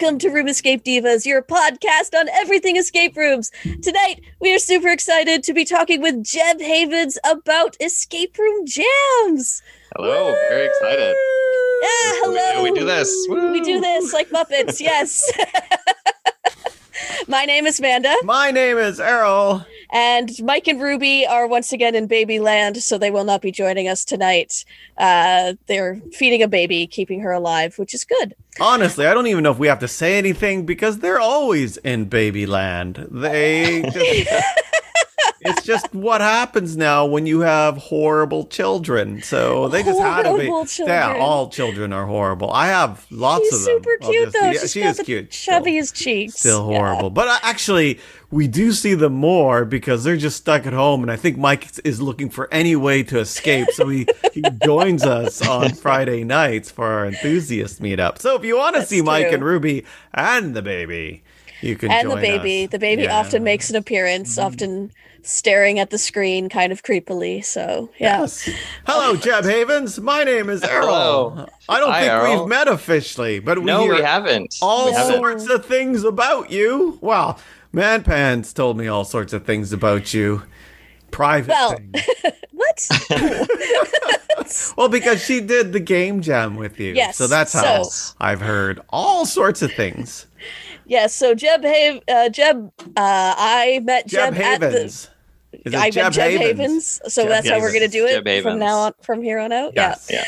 Welcome to Room Escape Divas, your podcast on everything escape rooms. Tonight, we are super excited to be talking with Jeb Havens about escape room jams. Hello, Woo! very excited. Yeah, hello. We, we do this. Woo! We do this like Muppets, yes. My name is Amanda. My name is Errol. And Mike and Ruby are once again in babyland, so they will not be joining us tonight. Uh, they're feeding a baby, keeping her alive, which is good. Honestly, I don't even know if we have to say anything because they're always in babyland. They just. It's just what happens now when you have horrible children. So they just had to be. Children. Yeah, all children are horrible. I have lots She's of them. Super cute though. Yeah, she is cute. Chubbiest cheeks. Still horrible, yeah. but uh, actually, we do see them more because they're just stuck at home, and I think Mike is looking for any way to escape. So he he joins us on Friday nights for our enthusiast meetup. So if you want to see true. Mike and Ruby and the baby. You can and the baby. Us. The baby yeah. often makes an appearance, mm-hmm. often staring at the screen kind of creepily. So, yeah. Yes. Hello, Jeb Havens. My name is Errol. Hello. I don't Hi, think Errol. we've met officially, but we no, we haven't. All we sorts haven't. of things about you. Well, Man Pants told me all sorts of things about you. Private well, what? well, because she did the game jam with you. Yes. So that's how so, I've heard all sorts of things. Yes. So Jeb, Hav- uh, Jeb, uh, I met Jeb, Jeb Havens. at the. I Jeb met Jeb Havens. Havens so Jeb that's Havens. how we're going to do it from now on, from here on out. Yes. Yeah. yeah.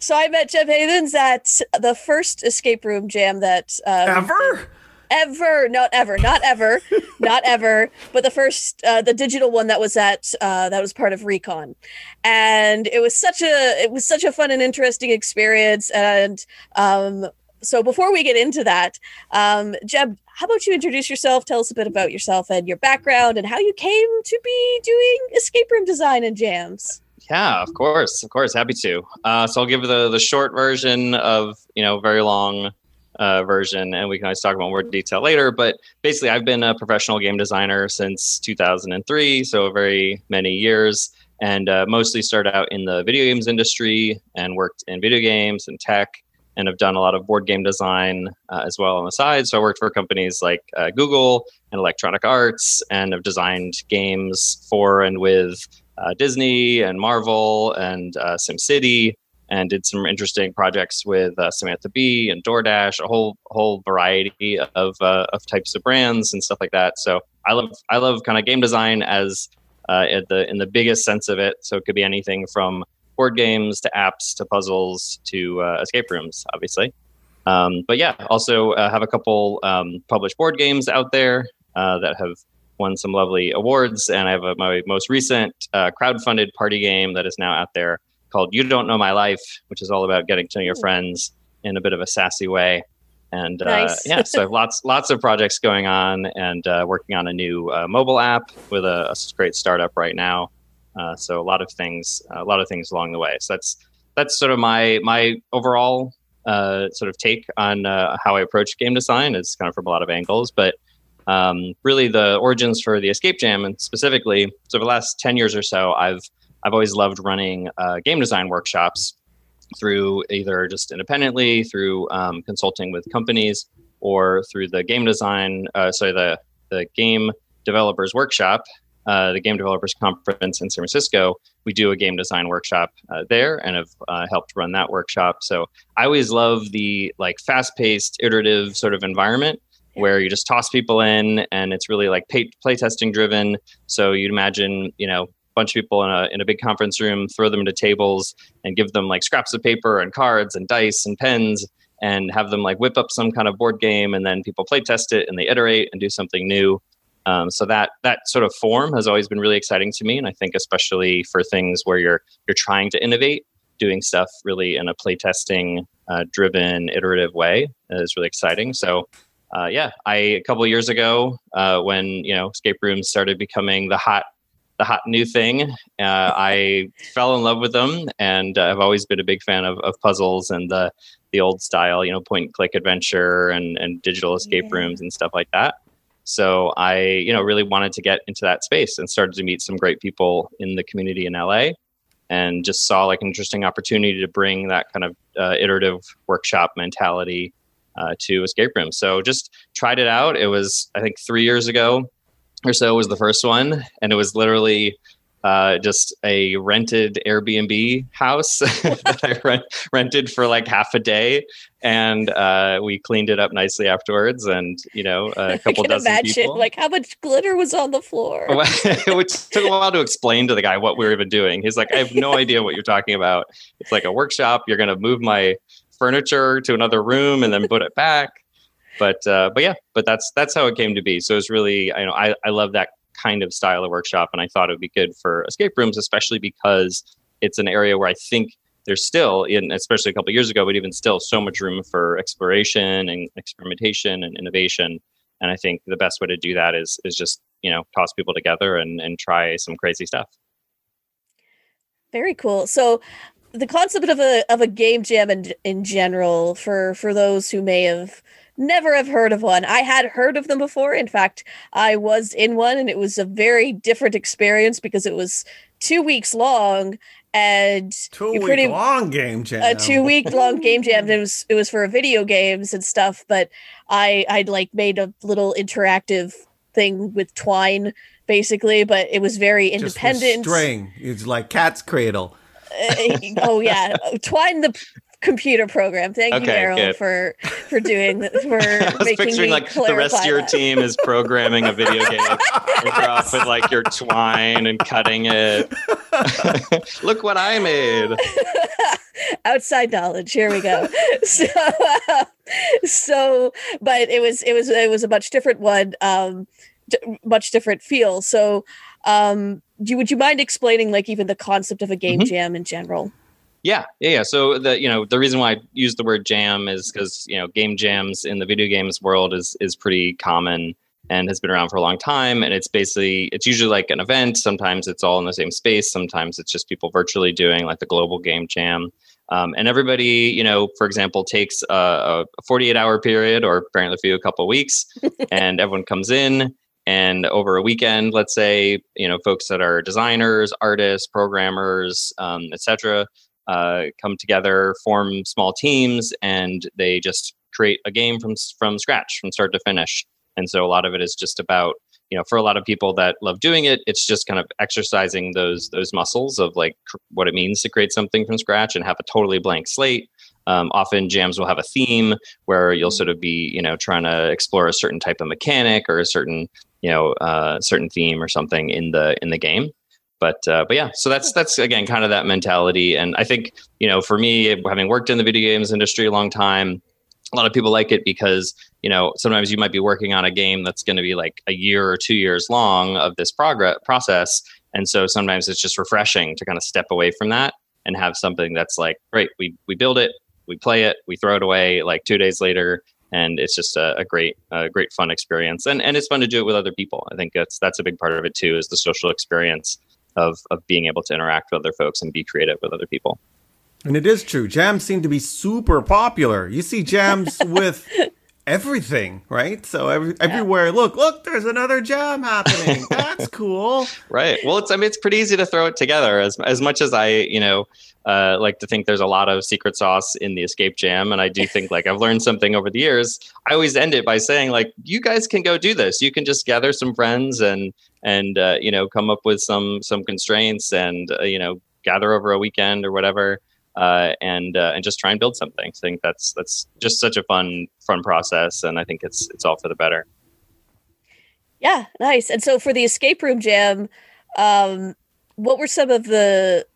So I met Jeb Havens at the first escape room jam that um, ever ever, not ever, not ever, not ever, but the first, uh, the digital one that was at, uh, that was part of Recon, and it was such a, it was such a fun and interesting experience. And um, so before we get into that, um, Jeb, how about you introduce yourself? Tell us a bit about yourself and your background and how you came to be doing escape room design and jams. Yeah, of course, of course, happy to. Uh, so I'll give the the short version of you know very long uh, version, and we can always talk about more detail later. But basically, I've been a professional game designer since 2003, so very many years, and uh, mostly started out in the video games industry and worked in video games and tech, and have done a lot of board game design uh, as well on the side. So I worked for companies like uh, Google and Electronic Arts, and have designed games for and with uh, Disney and Marvel and uh, SimCity and did some interesting projects with uh, Samantha Bee and DoorDash, a whole whole variety of uh, of types of brands and stuff like that. So I love I love kind of game design as in the in the biggest sense of it. So it could be anything from board games to apps to puzzles to uh, escape rooms, obviously. Um, but yeah, also uh, have a couple um, published board games out there uh, that have won some lovely awards, and I have a, my most recent crowd-funded party game that is now out there called You Don't Know My Life, which is all about getting to know your friends in a bit of a sassy way. And uh, nice. yeah, so I have lots lots of projects going on and uh, working on a new uh, mobile app with a, a, great startup right now. Uh, so a lot of things, a lot of things along the way. So that's that's sort of my my overall uh, sort of take on uh, how I approach game design. It's kind of from a lot of angles, but um, really the origins for the Escape Jam and specifically, so for the last ten years or so, I've I've always loved running uh, game design workshops through either just independently, through um, consulting with companies, or through the game design, uh, sorry, the, the game developers workshop, uh, the game developers conference in San Francisco. We do a game design workshop uh, there and have uh, helped run that workshop. So I always love the like fast paced, iterative sort of environment where you just toss people in and it's really like play, play testing driven. So you'd imagine, you know, a bunch of people in a, in a big conference room, throw them into tables and give them like scraps of paper and cards and dice and pens and have them like whip up some kind of board game and then people play test it and they iterate and do something new. Um, so that that sort of form has always been really exciting to me, and I think especially for things where you're you're trying to innovate, doing stuff really in a playtesting uh, driven, iterative way is really exciting. So uh, yeah, I a couple years ago uh, when you know escape rooms started becoming the hot the hot new thing. Uh, I fell in love with them, and uh, I've always been a big fan of, of puzzles and the the old style, you know, point and click adventure and and digital escape yeah. rooms and stuff like that. So I, you know, really wanted to get into that space and started to meet some great people in the community in LA, and just saw like an interesting opportunity to bring that kind of uh, iterative workshop mentality uh, to escape rooms. So just tried it out. It was I think three years ago or so was the first one, and it was literally uh, just a rented Airbnb house that I rent, rented for like half a day, and uh, we cleaned it up nicely afterwards. And you know, a couple I can dozen imagine people. like how much glitter was on the floor. Which took a while to explain to the guy what we were even doing. He's like, "I have no idea what you're talking about. It's like a workshop. You're going to move my furniture to another room and then put it back." But uh, but yeah, but that's that's how it came to be. So it's really, I know, I I love that kind of style of workshop. And I thought it would be good for escape rooms, especially because it's an area where I think there's still, in especially a couple years ago, but even still, so much room for exploration and experimentation and innovation. And I think the best way to do that is is just you know toss people together and and try some crazy stuff. Very cool. So the concept of a of a game jam in, in general for for those who may have never have heard of one. I had heard of them before. In fact, I was in one and it was a very different experience because it was 2 weeks long and Two week pretty- long game jam. a two week long game jam. It was it was for video games and stuff, but I I'd like made a little interactive thing with Twine basically, but it was very independent. string. It's like cat's cradle. Uh, oh yeah, Twine the computer program. Thank you, Okay, Meryl, good. for for doing that. For I was making picturing like the rest of your team is programming a video game. You're off with like your twine and cutting it. Look what I made. outside knowledge here we go so uh, so but it was it was it was a much different one um d- much different feel so um do you, would you mind explaining like even the concept of a game Mhm. jam in general Yeah, yeah, yeah. So the you know the reason why I use the word jam is because you know game jams in the video games world is is pretty common and has been around for a long time. And it's basically it's usually like an event. Sometimes it's all in the same space. Sometimes it's just people virtually doing like the global game jam. Um, and everybody, you know, for example, takes a, a 48 hour period or apparently for you a couple of weeks, and everyone comes in and over a weekend, let's say, you know, folks that are designers, artists, programmers, um, etc uh, come together, form small teams, and they just create a game from from scratch, from start to finish. And so a lot of it is just about you know, for a lot of people that love doing it, it's just kind of exercising those those muscles of like cr- what it means to create something from scratch and have a totally blank slate. Um, often jams will have a theme where you'll sort of be, you know, trying to explore a certain type of mechanic or a certain, you know, uh, certain theme or something in the in the game but uh, but yeah so that's that's again kind of that mentality. And i think you know for me having worked in the video games industry a long time a lot of people like it because you know sometimes you might be working on a game that's going to be like a year or two years long of this progress process. And so sometimes it's just refreshing to kind of step away from that and have something that's like great we we build it we play it we throw it away like two days later. And it's just a, a great a great fun experience. And and it's fun to do it with other people. I think that's that's a big part of it too is the social experience of of being able to interact with other folks and be creative with other people. And it is true. Jams seem to be super popular. You see jams with everything, right? So every, everywhere, look, look, there's another jam happening. That's cool. Right. Well, it's I mean it's pretty easy to throw it together as as much as I, you know, uh, like to think there's a lot of secret sauce in the escape jam and I do think like I've learned something over the years. I always end it by saying like you guys can go do this. You can just gather some friends and and uh, you know come up with some some constraints and uh, you know gather over a weekend or whatever uh, and uh, and just try and build something. I think that's that's just such a fun fun process, and I think it's it's all for the better. Yeah, nice. And so for the escape room jam, um, what were some of the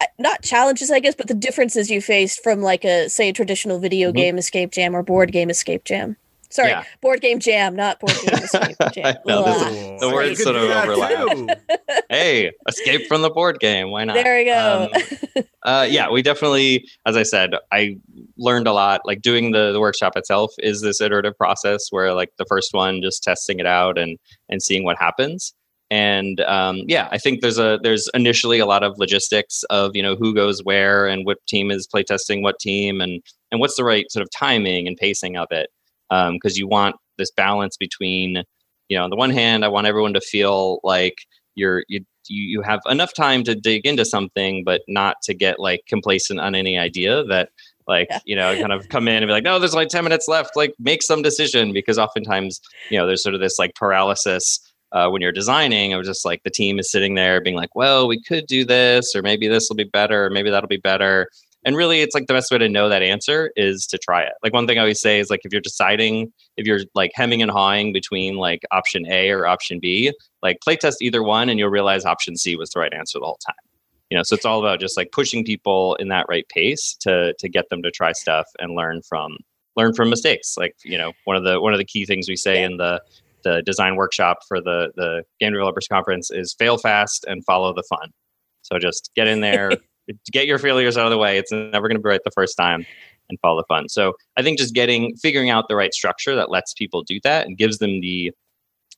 uh, not challenges, I guess, but the differences you faced from like a say a traditional video Mhm. game escape jam or board game escape jam? Sorry, Yeah. board game jam, not board game escape jam. know, this is- the You words sort of overlap. hey, escape from the board game. Why not? There we go. Um, uh, yeah, we definitely, as I said, I learned a lot. Like doing the, the workshop itself is this iterative process where, like, the first one, just testing it out and and seeing what happens. And um, yeah, I think there's a there's initially a lot of logistics of you know who goes where and what team is playtesting what team and and what's the right sort of timing and pacing of it because you want this balance between you know on the one hand i want everyone to feel like you're you you have enough time to dig into something but not to get like complacent on any idea that like Yeah. you know kind of come in and be like no there's like 10 minutes left. Like make some decision. Because oftentimes you know there's sort of this like paralysis uh, when you're designing of just like the team is sitting there being like well we could do this or maybe this will be better or maybe that'll be better and really it's like the best way to know that answer is to try it. Like one thing i always say is like if you're deciding if you're like hemming and hawing between like option a or option b like playtest either one and you'll realize option c was the right answer the whole time. You know so it's all about just like pushing people in that right pace to to get them to try stuff and learn from learn from mistakes. Like you know one of the one of the key things we say Yeah. in the the design workshop for the the game developers conference is fail fast and follow the fun. So just get in there get your failures out of the way it's never going to be right the first time and follow the fun so i think just getting figuring out the right structure that lets people do that and gives them the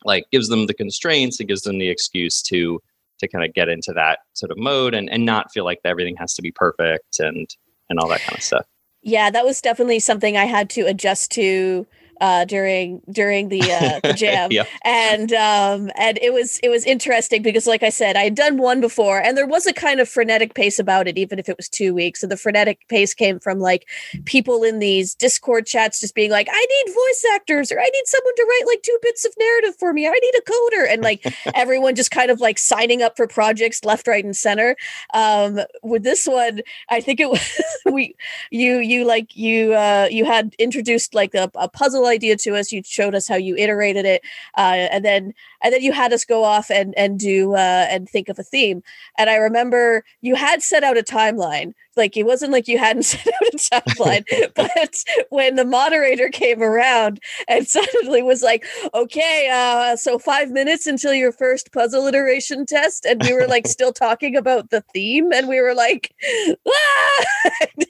like gives them the constraints and gives them the excuse to to kind of get into that sort of mode and, and not feel like everything has to be perfect and and all that kind of stuff. Yeah, that was definitely something I had to adjust to uh, during during the uh, the jam, yeah. and um, and it was it was interesting because, like I said, I had done one before, and there was a kind of frenetic pace about it, even if it was two weeks. And the frenetic pace came from like people in these Discord chats just being like, "I need voice actors," or "I need someone to write like two bits of narrative for me," "I need a coder," and like everyone just kind of like signing up for projects left, right, and center. Um, with this one, I think it was we you you like you uh you had introduced like a, a puzzle idea to us. You showed us how you iterated it uh and then and then you had us go off and and do uh and think of a theme. And i remember you had set out a timeline like it wasn't like you hadn't set out a timeline but when the moderator came around and suddenly was like okay uh so five minutes until your first puzzle iteration test and we were like still talking about the theme and we were like ah!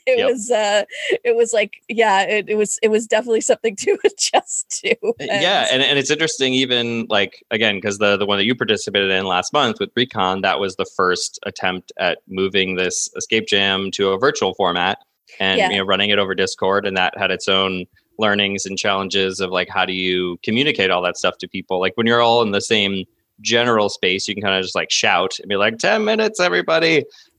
it Yep. was uh it was like yeah it, it was it was definitely something to adjust to yeah, and, and it's interesting even like again because the the one that you participated in last month with Recon that was the first attempt at moving this escape jam to a virtual format and Yeah. you know running it over Discord and that had its own learnings and challenges of like how do you communicate all that stuff to people like when you're all in the same general space you can kind of just like shout and be like 10 minutes everybody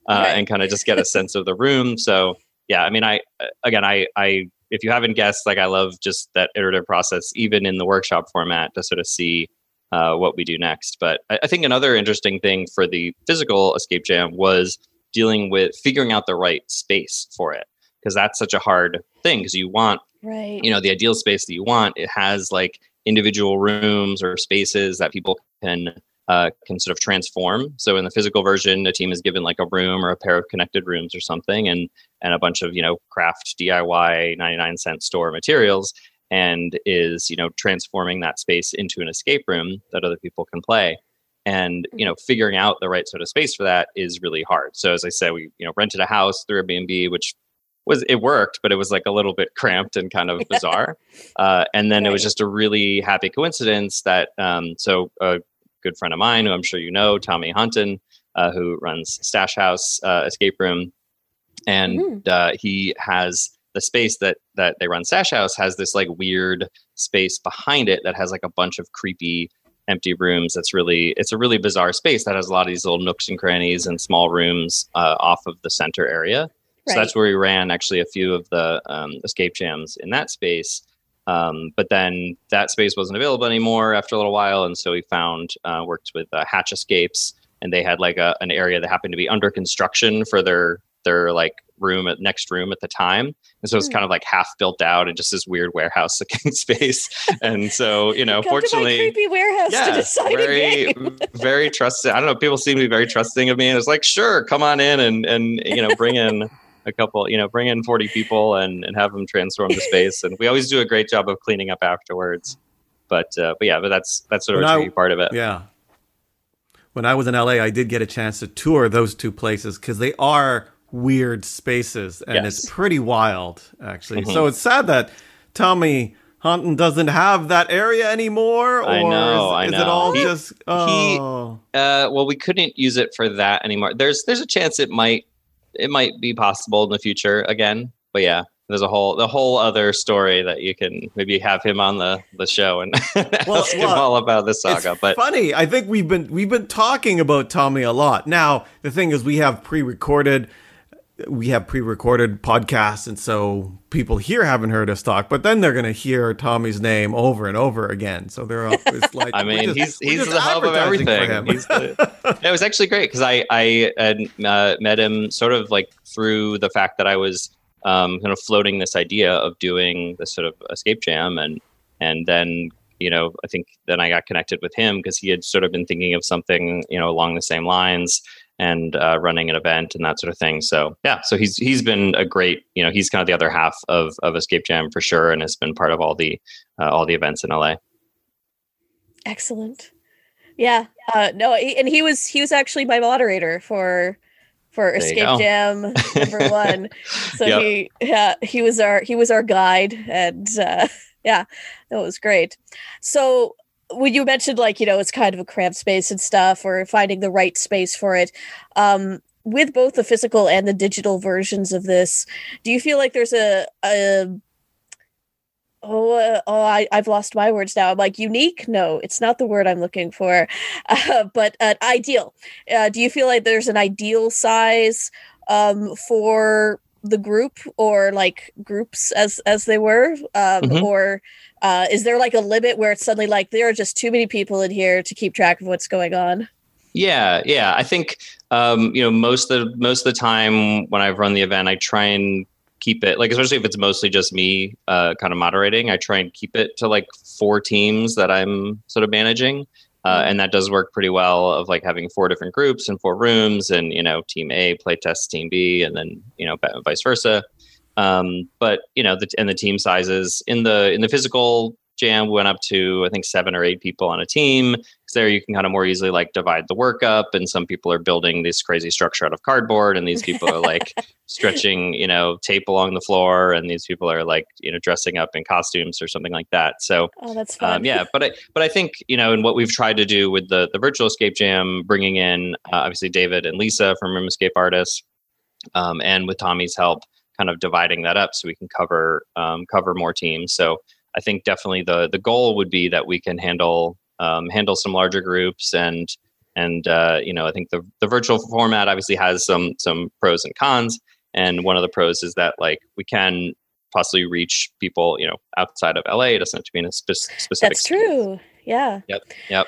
uh, Right. and kind of just get a sense of the room so yeah i mean i uh, again i i if you haven't guessed like i love just that iterative process even in the workshop format to sort of see uh, what we do next but I, I think another interesting thing for the physical escape jam was dealing with figuring out the right space for it because that's such a hard thing because you want right. you know the ideal space that you want it has like individual rooms or spaces that people can uh, can sort of transform. So in the physical version a team is given like a room or a pair of connected rooms or something and and a bunch of you know craft diy 99 cent store materials and is you know transforming that space into an escape room that other people can play and you know figuring out the right sort of space for that is really hard. So as i said we you know rented a house through airbnb which was it worked but it was like a little bit cramped and kind of bizarre. Uh, and then it was just a really happy coincidence that um, so a good friend of mine who i'm sure you know tommy honton uh, who runs stash house uh, escape room and uh, he has the space that that they run stash house has this like weird space behind it that has like a bunch of creepy empty rooms It's really it's a really bizarre space that has a lot of these little nooks and crannies and small rooms uh, off of the center area. So that's where we ran actually a few of the um, escape jams in that space. Um, but then that space wasn't available anymore after a little while and so we found uh, worked with uh, hatch escapes and they had like a, an area that happened to be under construction for their their like room at next room at the time and so it's Hmm. kind of like half built out and just this weird warehouse looking space and so you know Come to my fortunately creepy warehouse to yeah, decide very, game. very trusting. I don't know. People seem to be very trusting of me, and it's like, sure, come on in and and you know, bring in a couple, you know, bring in forty people and and have them transform the space. And we always do a great job of cleaning up afterwards. But uh, but yeah, but that's that's sort of When a I- tricky part of it. Yeah. When I was in LA, I did get a chance to tour those two places because they are weird spaces and it's pretty wild, actually. Mhm. So it's sad that Tommy Honton doesn't have that area anymore. Or I know, is, I is it all He- just. Oh. Uh, well, we couldn't use it for that anymore. There's there's a chance it might it might be possible in the future again. But yeah, there's a whole the whole other story that you can maybe have him on the the show and Well, ask him all about the saga. it's But funny. I think we've been we've been talking about Tommy a lot. Now the thing is, we have pre-recorded we have pre-recorded podcasts, and so people here haven't heard us talk, but then they're going to hear Tommy's name over and over again. So they're all, it's like I mean, just, he's he's the hub of everything. The, it was actually great because I I had uh, met him sort of like through the fact that I was um, kind of floating this idea of doing this sort of escape jam, and and then you know I think then I got connected with him because he had sort of been thinking of something you know along the same lines and uh, running an event and that sort of thing. So yeah, so he's he's been a great you know he's kind of the other half of of Escape Jam for sure, and has been part of all the uh, all the events in LA. Excellent. Yeah. Uh, no, he, and he was he was actually my moderator for for Escape Jam number one. So yep. he yeah he was our he was our guide and uh, yeah that was great. So when you mentioned like you know it's kind of a cramped space and stuff or finding the right space for it um with both the physical and the digital versions of this do you feel like there's a, a oh uh, oh I, i've lost my words now. I'm like unique? No it's not the word i'm looking for. Uh, but uh, ideal. Uh, do you feel like there's an ideal size um, for the group or like groups as as they were um, mm-hmm. or uh, is there like a limit where it's suddenly like there are just too many people in here to keep track of what's going on? Yeah, yeah. I think um, you know most of the most of the time when I've run the event, I try and keep it like especially if it's mostly just me uh, kind of moderating. I try and keep it to like four teams that I'm sort of managing. Uh, mm-hmm. and that does work pretty well of like having four different groups and four rooms and you know team a play test team b and then you know vice versa um, but you know, the, and the team sizes in the in the physical jam went up to I think seven or eight people on a team. Because there you can kind of more easily like divide the work up, and some people are building this crazy structure out of cardboard, and these people are like stretching you know tape along the floor, and these people are like you know dressing up in costumes or something like that. So oh, that's fun. Um, yeah, but I but I think you know, and what we've tried to do with the the virtual escape jam, bringing in uh, obviously David and Lisa from Room Escape Artists. Um, and with Tommy's help, kind of dividing that up so we can cover um, cover more teams. So I think definitely the the goal would be that we can handle um, handle some larger groups and and uh, you know I think the the virtual format obviously has some some pros and cons. And one of the pros is that like we can possibly reach people you know outside of LA. It doesn't have to be in a spe- specific. That's true. Yeah. Yep. Yep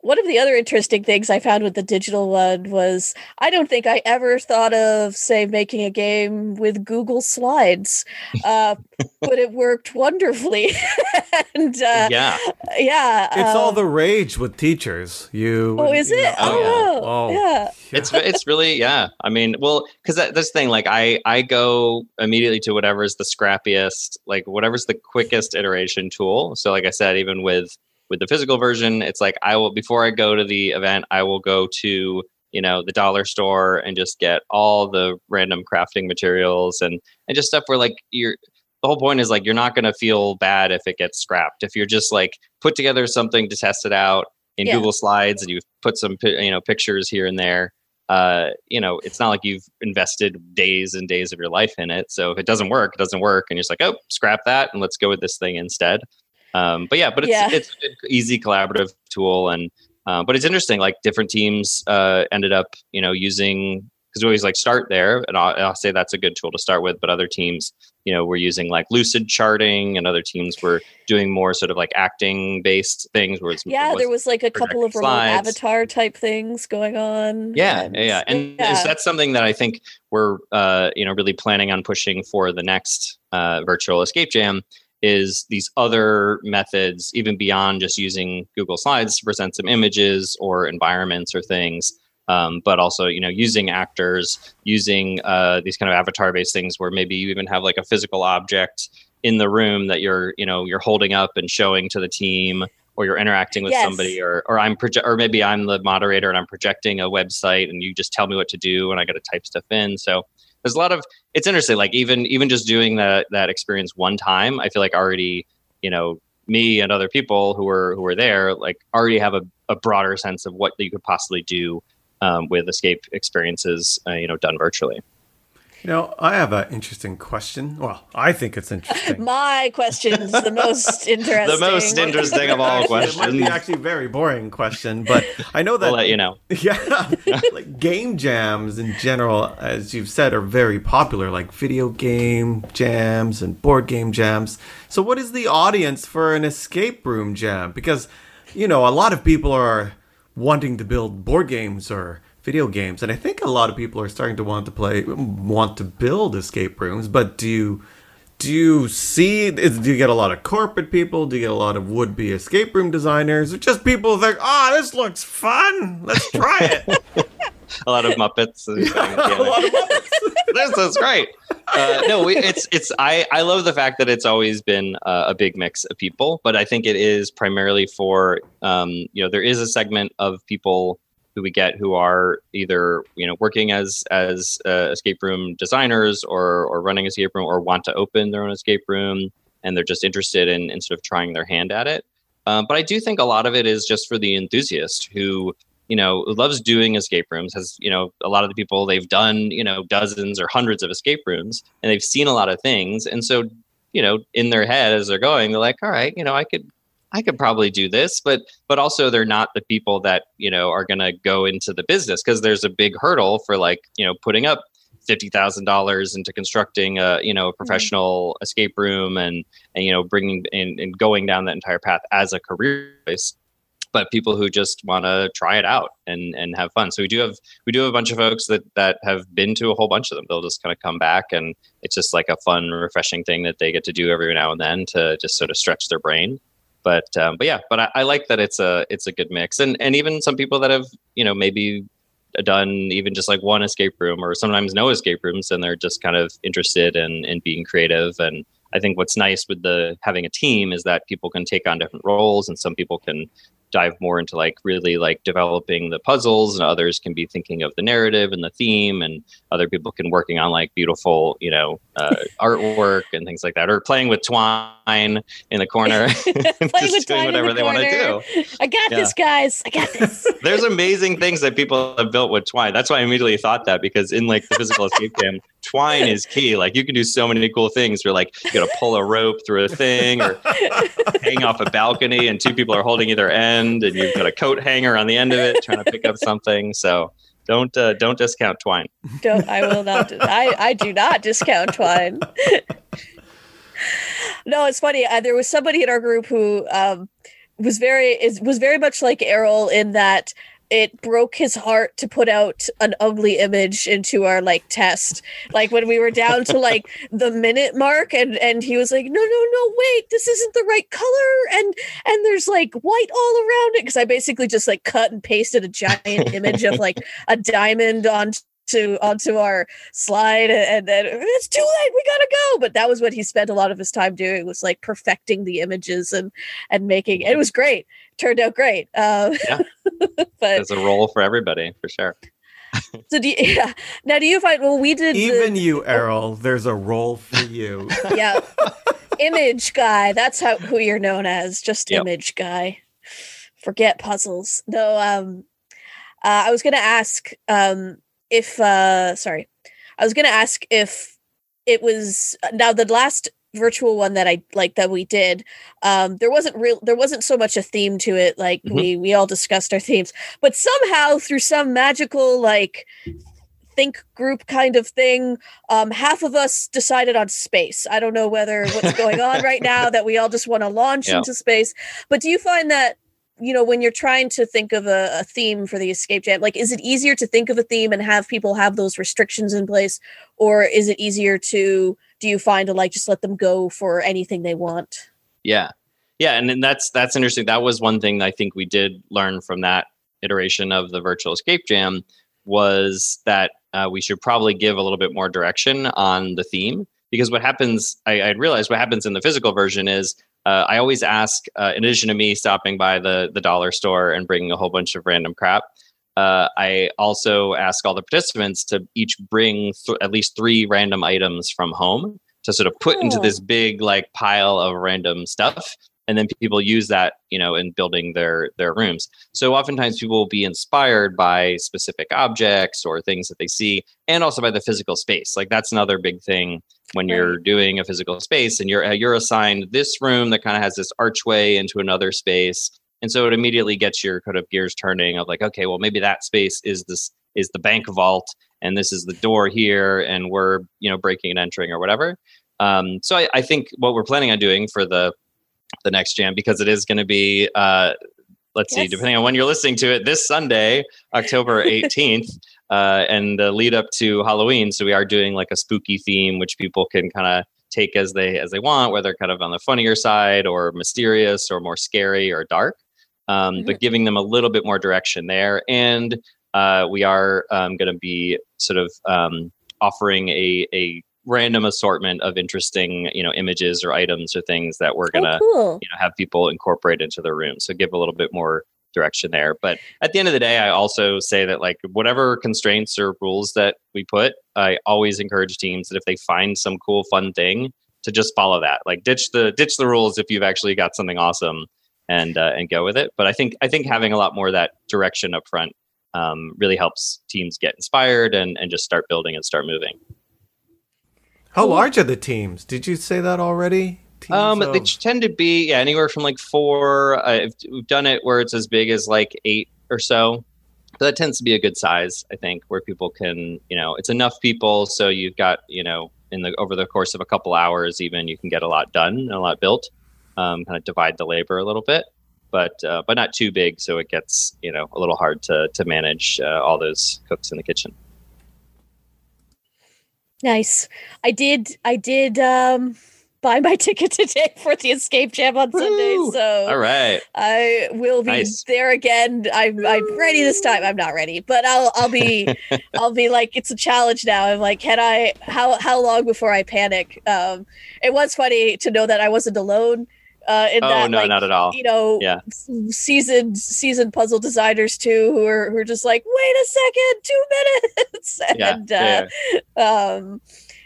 one of the other interesting things I found with the digital one was I don't think I ever thought of, say, making a game with Google Slides, uh, but it worked wonderfully. and uh, yeah, yeah, it's um, all the rage with teachers. You oh, is it? oh, yeah. oh, yeah. It's it's really yeah. I mean, well, because that, this thing, like, I I go immediately to whatever's the scrappiest, like whatever's the quickest iteration tool. So, like I said, even with with the physical version, it's like I will before I go to the event, I will go to you know the dollar store and just get all the random crafting materials and and just stuff where like you're the whole point is like you're not going to feel bad if it gets scrapped. If you're just like put together something to test it out in yeah. google slides and you've put some you know pictures here and there uh, you know it's not like you've invested days and days of your life in it. So if it doesn't work it doesn't work and you're just like oh scrap that and let's go with this thing instead um, but yeah, but it's yeah. it's an easy collaborative tool, and uh, but it's interesting. Like different teams uh, ended up, you know, using because we always like start there, and I'll, I'll, say that's a good tool to start with. But other teams, you know, were using like lucid charting, and other teams were doing more sort of like acting based things. Where it's yeah, there was like a couple of remote avatar type things going on. Yeah, and, yeah, and yeah. that's something that I think we're uh, you know really planning on pushing for the next uh, virtual escape jam is these other methods, even beyond just using Google Slides to present some images or environments or things, um, but also you know using actors, using uh, these kind of avatar-based things where maybe you even have like a physical object in the room that you're you know you're holding up and showing to the team or you're interacting with yes. somebody or or I'm proje- or maybe I'm the moderator and I'm projecting a website and you just tell me what to do and I got to type stuff in so there's a lot of it's interesting like even even just doing that that experience one time i feel like already you know me and other people who were who were there like already have a, a broader sense of what you could possibly do um, with escape experiences uh, you know done virtually You know, I have an interesting question. Well, I think it's interesting. My question's the most interesting. the most interesting of all It might be questions. actually a very boring question, but I know that We'll let you know. Yeah, like game jams in general, as you've said, are very popular, like video game jams and board game jams. So, what is the audience for an escape room jam? Because, you know, a lot of people are wanting to build board games or video games, and I think a lot of people are starting to want to play, want to build escape rooms. But do you? Do you see? is- Do you get a lot of corporate people? Do you get a lot of would-be escape room designers, or just people who think, "Oh, this looks fun. Let's try it." a lot of Muppets. and- a lot of this is great. Uh, no, we, it's it's. I I love the fact that it's always been uh, a big mix of people, but I think it is primarily for um, you know there is a segment of people who we get who are either you know working as as uh, escape room designers or or running escape room or want to open their own escape room and they're just interested in, in sort of trying their hand at it. Um, but I do think a lot of it is just for the enthusiast who you know loves doing escape rooms has you know a lot of the people they've done you know dozens or hundreds of escape rooms and they've seen a lot of things and so you know in their head as they're going they're like all right you know i could i could probably do this but but also they're not the people that you know are going to go into the business because there's a big hurdle for like you know putting up fifty thousand dollars into constructing a you know a mm-hmm. professional escape room and and you know bringing and, and going down that entire path as a career choice but people who just want to try it out and and have fun. So we do have we do have a bunch of folks that that have been to a whole bunch of them. They'll just kind of come back and it's just like a fun, refreshing thing that they get to do every now and then to just sort of stretch their brain. But um, but yeah, but I, I like that it's a it's a good mix, and and even some people that have you know maybe done even just like one escape room or sometimes no escape rooms and they're just kind of interested in in being creative and I think what's nice with the having a team is that people can take on different roles and some people can dive more into like really like developing the puzzles and others can be thinking of the narrative and the theme and other people can working on like beautiful you know uh, artwork and things like that or playing with twine in the corner just doing whatever the they want to do I got Yeah. this, guys. I got this. there's amazing things that people have built with twine. That's why I immediately thought that because in like the physical escape jam, twine is key. Like you can do so many cool things. You're like you got to pull a rope through a thing or hang off a balcony, and two people are holding either end, and you've got a coat hanger on the end of it trying to pick up something. So don't uh, don't discount twine. Don't I will not. I I do not discount twine. no, it's funny. Uh, there was somebody in our group who um, was very is was very much like Errol in that it broke his heart to put out an ugly image into our like test. Like when we were down to like the minute mark and and he was like no no no wait this isn't the right color. And and there's like white all around it because i basically just like cut and pasted a giant image of like a diamond on to onto our slide and then it's too late we gotta go but that was what he spent a lot of his time doing was like perfecting the images and and making it was great turned out great uh, Yeah. but There's a role for everybody for sure. so do you, yeah now do you find well we did the- Even you, Errol, there's a role for you. yeah image guy that's how who you're known as just Yep. image guy forget puzzles no um uh, i was gonna ask um if uh sorry i was gonna ask if it was now the last virtual one that i like that we did um there wasn't real there wasn't so much a theme to it like Mhm. we we all discussed our themes but somehow through some magical like think group kind of thing um half of us decided on space i don't know whether what's going on right now that we all just want to launch Yeah. into space but do you find that you know when you're trying to think of a, a theme for the escape jam like is it easier to think of a theme and have people have those restrictions in place? Or is it easier to do you find to like just let them go for anything they want? Yeah, yeah, and that's that's interesting. That was one thing I think we did learn from that iteration of the virtual escape jam was that uh, we should probably give a little bit more direction on the theme. Because what happens, I, I realized what happens in the physical version is uh, I always ask, uh, in addition to me stopping by the the dollar store and bringing a whole bunch of random crap. Uh, I also ask all the participants to each bring th- at least three random items from home to sort of put into Oh. this big like pile of random stuff and then people use that you know in building their their rooms. So oftentimes people will be inspired by specific objects or things that they see and also by the physical space. Like that's another big thing when you're doing a physical space and you're you're assigned this room that kind of has this archway into another space. And so it immediately gets your kind of gears turning of like okay well maybe that space is this is the bank vault and this is the door here and we're you know breaking and entering or whatever. Um, so I, I think what we're planning on doing for the the next jam because it is going to be uh, let's yes. see depending on when you're listening to it this sunday october 18th uh, and the lead up to halloween so we are doing like a spooky theme which people can kind of take as they as they want whether kind of on the funnier side or mysterious or more scary or dark um, mm-hmm. but giving them a little bit more direction there and uh, we are um, going to be sort of um, offering a, a random assortment of interesting you know images or items or things that we're gonna oh, cool. you know have people incorporate into their room. So give a little bit more direction there. But at the end of the day i also say that like whatever constraints or rules that we put i always encourage teams that if they find some cool fun thing to just follow that. Like ditch the ditch the rules if you've actually got something awesome and uh, and go with it. But i think i think having a lot more of that direction up front um, really helps teams get inspired and and just start building and start moving how large are the teams? Did you say that already? Teams um, of... they tend to be yeah anywhere from like four. Uh, we've done it where it's as big as like eight or so. But that tends to be a good size, I think, where people can you know it's enough people so you've got you know in the over the course of a couple hours even you can get a lot done and a lot built. Um, kind of divide the labor a little bit, but uh, but not too big so it gets you know a little hard to to manage uh, all those cooks in the kitchen. Nice. I did. I did. Um, buy my ticket today for the Escape Jam on Woo! Sunday. So all right, I will be nice. there again. I'm I'm ready this time. I'm not ready, but I'll I'll be I'll be like it's a challenge now. I'm like, can I? How how long before I panic? Um, it was funny to know that I wasn't alone uh, in oh, that, no, like, not at all. You know, yeah. seasoned seasoned puzzle designers too, who are who are just like, wait a second, two minutes, and yeah, uh, um,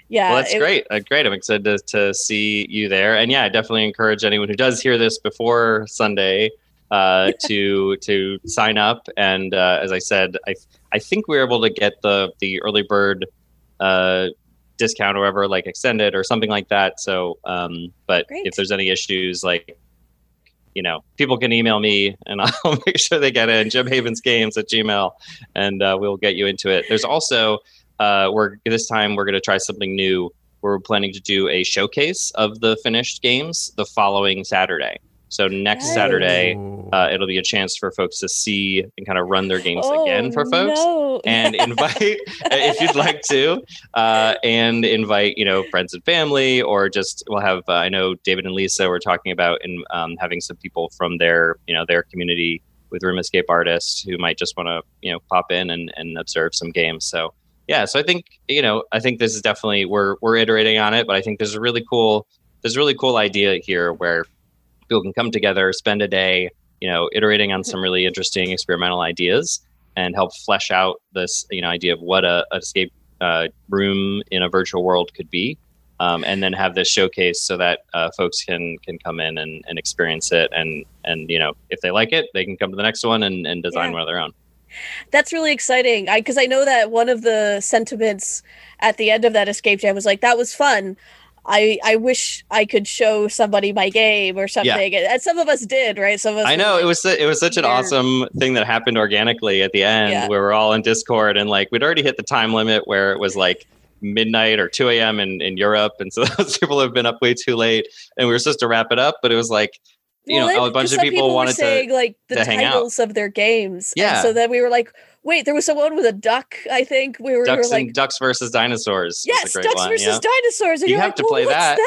yeah. Well, that's it, great. Uh, great. I'm excited to, to see you there, and yeah, I definitely encourage anyone who does hear this before Sunday uh, to to sign up. And uh, as I said, I I think we are able to get the the early bird uh, discount or whatever, like extended or something like that. So, um, but Great. if there's any issues, like, you know, people can email me and I'll make sure they get in Jeb Havens Games at Gmail and uh, we'll get you into it. There's also, uh, we're this time we're going to try something new. We're planning to do a showcase of the finished games the following Saturday. So next nice. Saturday, uh, it'll be a chance for folks to see and kind of run their games oh, again for folks, no. and invite if you'd like to, uh, and invite you know friends and family, or just we'll have uh, I know David and Lisa were talking about in um, having some people from their you know their community with room escape artists who might just want to you know pop in and, and observe some games. So yeah, so I think you know I think this is definitely we're we're iterating on it, but I think there's a really cool there's a really cool idea here where people can come together, spend a day, you know, iterating on some really interesting experimental ideas and help flesh out this, you know, idea of what a, a escape uh, room in a virtual world could be. Um, and then have this showcase so that uh, folks can can come in and, and experience it and and you know if they like it they can come to the next one and, and design yeah. one of their own that's really exciting I because I, I know that one of the sentiments at the end of that escape jam was like that was fun I I wish I could show somebody my game or something. Yeah. And some of us did, right? Some of us I know it was it was such an awesome thing that happened organically at the end yeah. where we're all in Discord and like we'd already hit the time limit where it was like midnight or 2 a.m. in, in Europe. And so those people have been up way too late. And we were supposed to wrap it up, but it was like you well, know, a bunch of people, people wanted saying, to like the to titles of their games. Yeah. And so then we were like, wait, there was someone with a duck. I think we were, ducks we were like ducks versus dinosaurs. Yes, ducks versus yeah. dinosaurs. And you have like, to well, play that.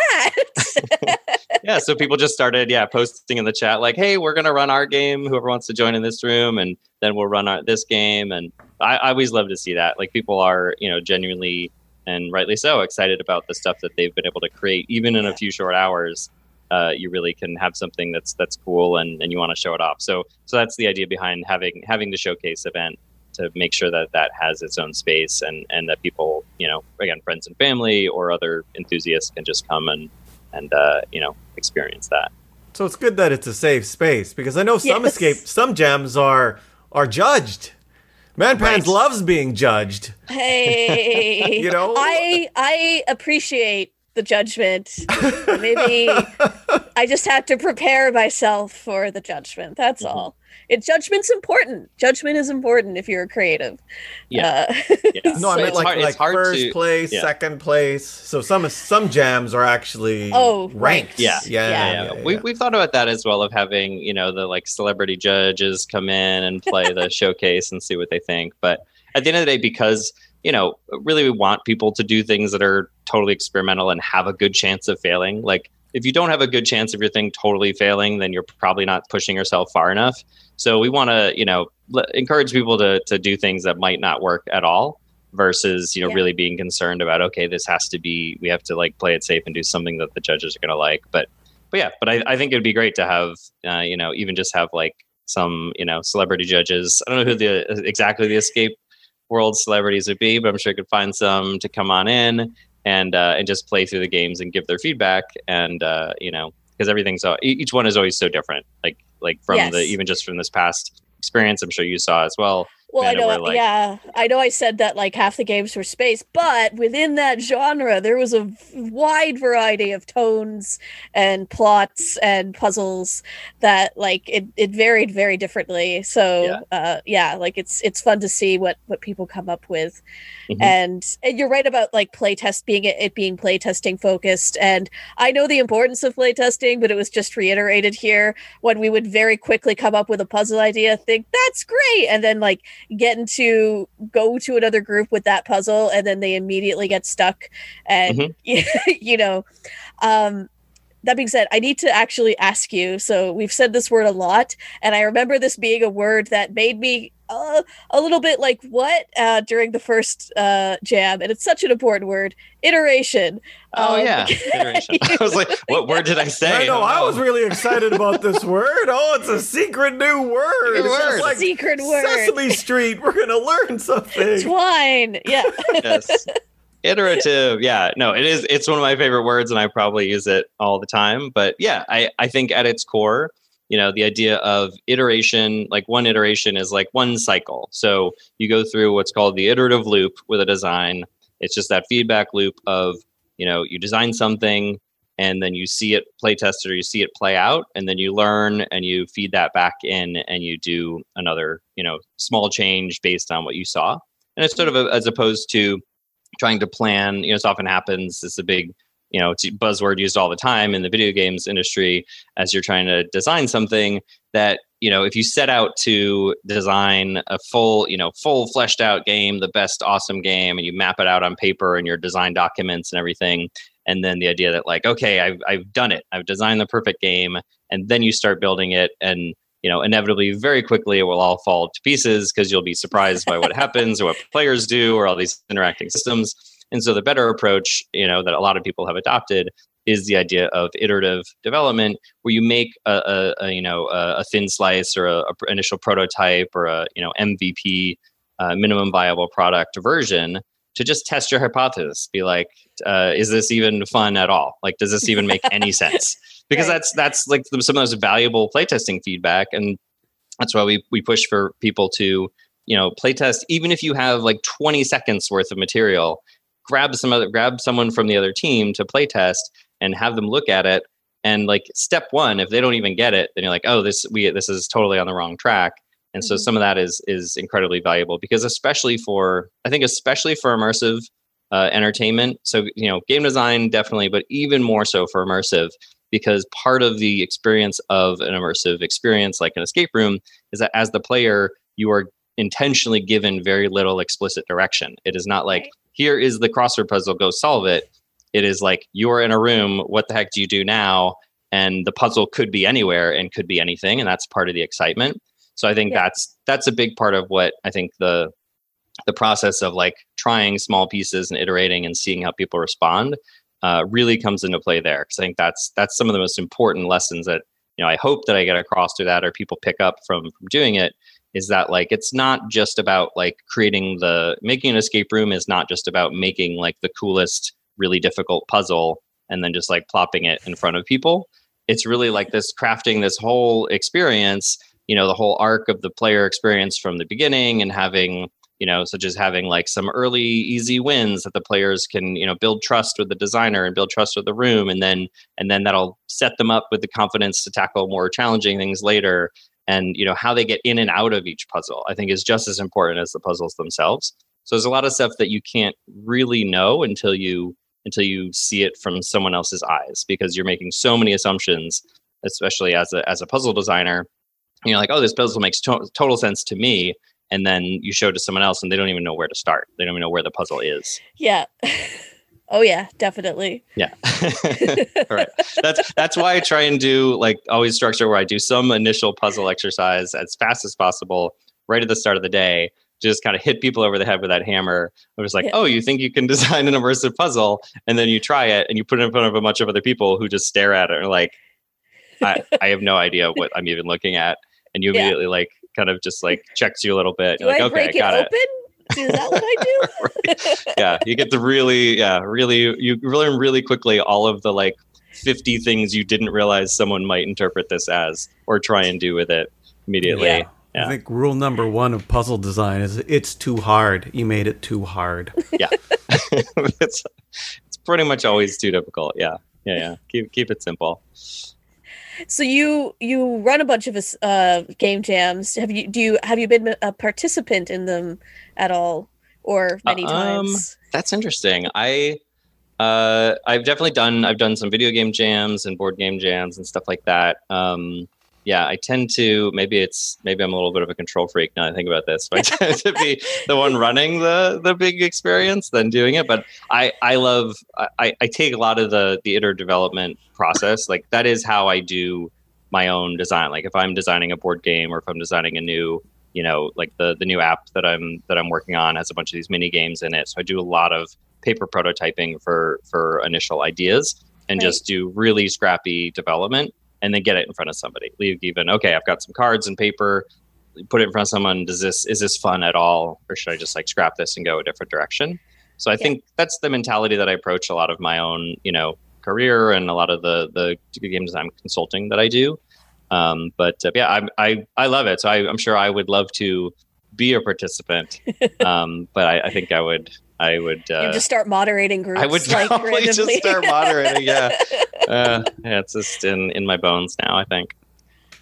that? yeah, so people just started, yeah, posting in the chat like, "Hey, we're gonna run our game. Whoever wants to join in this room, and then we'll run our, this game." And I, I always love to see that. Like people are, you know, genuinely and rightly so excited about the stuff that they've been able to create, even in a few short hours. Uh, you really can have something that's that's cool and, and you want to show it off. So so that's the idea behind having having the showcase event to make sure that that has its own space and and that people you know again friends and family or other enthusiasts can just come and and uh, you know experience that So it's good that it's a safe space because I know some Yes. escape, some jams are are judged. Man Pants Right. loves being judged. Hey, You know? I I appreciate the judgment. Maybe I just have to prepare myself for the judgment. That's Mm-hmm. all. It judgment's important. Judgment is important if you're a creative. Yeah. Uh, Yeah. No, I So meant it's like, hard- like hard first to- place, yeah. second place. So some some jams are actually Oh, ranked. ranked. Yeah. yeah, Yeah. yeah. yeah, we, we've thought about that as well of having you know the like celebrity judges come in and play the showcase and see what they think but at the end of the day because you know really we want people to do things that are totally experimental and have a good chance of failing like if you don't have a good chance of your thing totally failing then you're probably not pushing yourself far enough so we want to you know l- encourage people to to do things that might not work at all versus you know Yeah. really being concerned about okay this has to be we have to like play it safe and do something that the judges are going to like but but yeah, but I, I think it'd be great to have, uh, you know, even just have like some, you know, celebrity judges. I don't know who the exactly the escape world celebrities would be, but I'm sure I could find some to come on in and uh, and just play through the games and give their feedback. And uh, you know, because everything's e- each one is always so different. Like like from the even just from this past experience, I'm sure you saw as well. Well, I know, like- yeah, I know. I said that like half the games were space, but within that genre, there was a wide variety of tones and plots and puzzles that like it, it varied very differently. So, Yeah. uh, yeah, like it's it's fun to see what what people come up with, Mhm. and and you're right about like playtest being it, it being playtesting focused, and I know the importance of playtesting, but it was just reiterated here when we would very quickly come up with a puzzle idea, think that's great, and then like get to go to another group with that puzzle and then they immediately get stuck and you know. Um that being said i need to actually ask you so we've said this word a lot and i remember this being a word that made me uh, a little bit like what uh, during the first uh, jam and it's such an important word iteration Oh Um, yeah, iteration. I was like, what word did I say? I know. don't I was really excited about this word. Oh, it's a secret new word. New It's just word. like secret word Sesame Street. We're gonna learn something. twine yeah yes. Iterative. Yeah. No, it is. It's one of my favorite words, and I probably use it all the time. But yeah, I, I think at its core, you know, the idea of iteration, like one iteration is like one cycle. So you go through what's called the iterative loop with a design. It's just that feedback loop of, you know, you design something and then you see it play tested or you see it play out and then you learn and you feed that back in and you do another, you know, small change based on what you saw. And it's sort of a, as opposed to trying to plan you know this often happens it's a big you know it's a buzzword used all the time in the video games industry as you're trying to design something that you know if you set out to design a full you know full fleshed out game the best awesome game and you map it out on paper and your design documents and everything and then the idea that like okay I've, I've done it. I've designed the perfect game and then you start building it and you know inevitably very quickly it will all fall to pieces because you'll be surprised by what happens or what players do or all these interacting systems and so the better approach you know that a lot of people have adopted is the idea of iterative development where you make a, a, a you know a, a thin slice or a, initial prototype or a you know mvp uh, minimum viable product version to just test your hypothesis. Be like uh, is this even fun at all? Like does this even make any sense? Because Right. that's that's like the, some of those valuable playtesting feedback and that's why we we push for people to you know playtest even if you have like 20 seconds worth of material grab some other grab someone from the other team to playtest and have them look at it and like step one if they don't even get it then you're like oh this we this is totally on the wrong track and so Mhm. some of that is is incredibly valuable because especially for i think especially for immersive uh, entertainment so you know game design definitely but even more so for immersive because part of the experience of an immersive experience like an escape room is that as the player you are intentionally given very little explicit direction it is not like. Here is the crossword puzzle go solve it. It is like you're in a room what the heck do you do now? And the puzzle could be anywhere and could be anything and that's part of the excitement. So i think Yeah. that's that's a big part of what i think the the process of like trying small pieces and iterating and seeing how people respond uh, really comes into play there. Because i think that's that's some of the most important lessons that you know i hope that i get across through that or people pick up from from doing it is that like it's not just about like creating the making an escape room is not just about making like the coolest really difficult puzzle and then just like plopping it in front of people. It's really like this crafting this whole experience you know the whole arc of the player experience from the beginning and having you know such as having like some early easy wins that the players can you know build trust with the designer and build trust with the room and then and then that'll set them up with the confidence to tackle more challenging things later and you know how they get in and out of each puzzle i think is just as important as the puzzles themselves. So there's a lot of stuff that you can't really know until you until you see it from someone else's eyes because you're making so many assumptions especially as a as a puzzle designer. You know like oh this puzzle makes to- total sense to me and then you show it to someone else and they don't even know where to start. They don't even know where the puzzle is. Yeah. oh yeah, definitely. yeah all right that's that's why i try and do like always structure where i do some initial puzzle exercise as fast as possible right at the start of the day just kind of hit people over the head with that hammer I was like Yeah. oh you think you can design an immersive puzzle and then you try it and you put it in front of a bunch of other people who just stare at it and are like I, I have no idea what i'm even looking at and you Yeah. immediately like kind of just like checks you a little bit Do You're like I okay break it got it open? Is that what I do? yeah you get to really yeah really you learn really quickly all of the like 50 things you didn't realize someone might interpret this as or try and do with it immediately Yeah. Yeah. I think rule number one of puzzle design is it's too hard. You made it too hard. Yeah, it's it's pretty much always too difficult yeah yeah yeah keep keep it simple So you you run a bunch of uh, game jams. Have you do you have you been a participant in them at all or many Um, times? that's interesting i uh i've definitely done i've done some video game jams and board game jams and stuff like that um yeah i tend to maybe it's maybe i'm a little bit of a control freak now i think about this but i tend to be the one running the the big experience than doing it but i i love i i take a lot of the the iterative development process like that is how i do my own design. Like if i'm designing a board game or if i'm designing a new you know like the the new app that i'm that i'm working on has a bunch of these mini games in it. So i do a lot of paper prototyping for for initial ideas and Right. just do really scrappy development and then get it in front of somebody. Leave even okay i've got some cards and paper. Put it in front of someone. Does this is this fun at all? Or should i just like scrap this and go a different direction? So i Yeah. think that's the mentality that i approach a lot of my own you know career and a lot of the the game design consulting that i do. Um, but uh, yeah I, I i love it. So I, i'm sure i would love to be a participant. Um, but I, I think i would i would uh, just start moderating groups. I would like, probably just start moderating, yeah. uh, yeah it's just in in my bones now i think